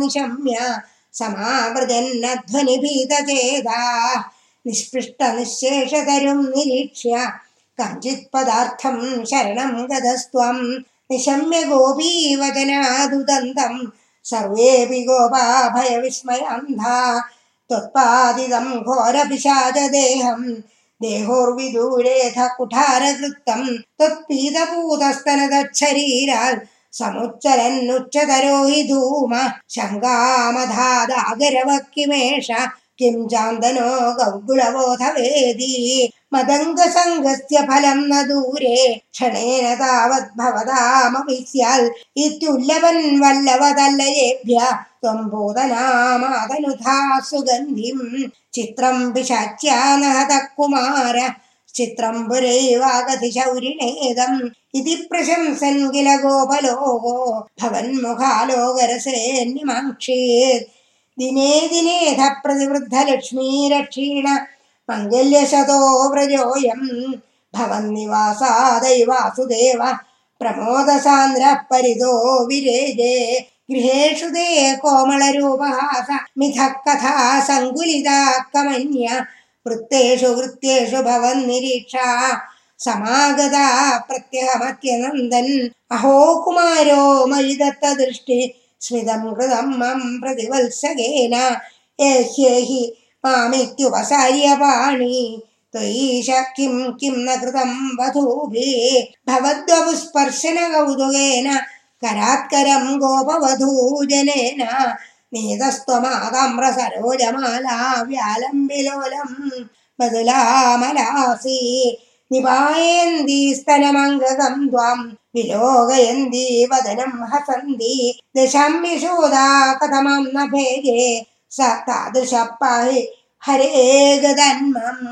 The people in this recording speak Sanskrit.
निशम्य समावृजन्नध्वनिभीतचेदा निःस्पृष्टनिःशेषतरुं निरीक्ष्य कञ्चित् पदार्थं शरणं गतस्त्वं निशम्य गोपीवचनादुदन्तं सर्वेऽपि गोपा भयविस्मयान्धा त्वत्पादितं घोरपिशाचदेहम् देहोर्विदूरेथ कुठारकृत्तम् त्वत्पीतपूतस्तनदच्छरीराल् समुच्चरन्नुच्चतरो हि धूम। शङ्गामधादागरव किमेष किं चान्दनो गौगुलबोध वेदी। मदङ्गसङ्गस्य फलं न दूरे क्षणेन तावद्भवतामपि स्याल् इत्युल्लवन् वल्लवदल्लयेभ्य त्वं बोधनामादनुधा सुगन्धिम् चित्रं पिशाच्या नहतः कुमार चित्रं पुरैवागतिशौरिणेदम् इति प्रशंसन् किल गोपलोको भवन्मुखालोकरसेन्निमाङ्क्षेत्। दिने दिनेऽथ प्रतिवृद्धलक्ष्मीरक्षीण मङ्गल्यशतो व्रजोऽयम् भवन्निवासादै वासुदेव प्रमोदसान्द्रः परितो विरेजे ഗൃഹേഷു തേ കോമളരൂപഹാസ മിഥക്കഥാ സങ്കുലിതാക്കമന്യ വൃത്തേഷു വൃത്തേഷു ഭവൻ നിരീക്ഷ സമാഗത പ്രത്യഹമത്യനന്ദൻ അഹോ കുമാരോ മയിദത്ത ദൃഷ്ടി സ്മിതം കൃതം മം പ്രതിവത്സകേന ഏഹ്യേഹി മാമിത്യുപസാര്യ പാണി ത്വയീശ കിം കിം ന കൃതം വധൂഭി ഭവദ്വപുസ്പർശന കൗതുകേന करात्करं गोपवधूजनेन नीतस्त्वमाताम्रसरोजमाला व्यालम्बिलोलं मधुलामलासि। निपायन्ती स्तनमङ्गकं त्वां विलोकयन्ती वदनं हसन्ति दशाम्यशोदा कथमं न भेजे स तादृश पाहि हरे गदन्मम्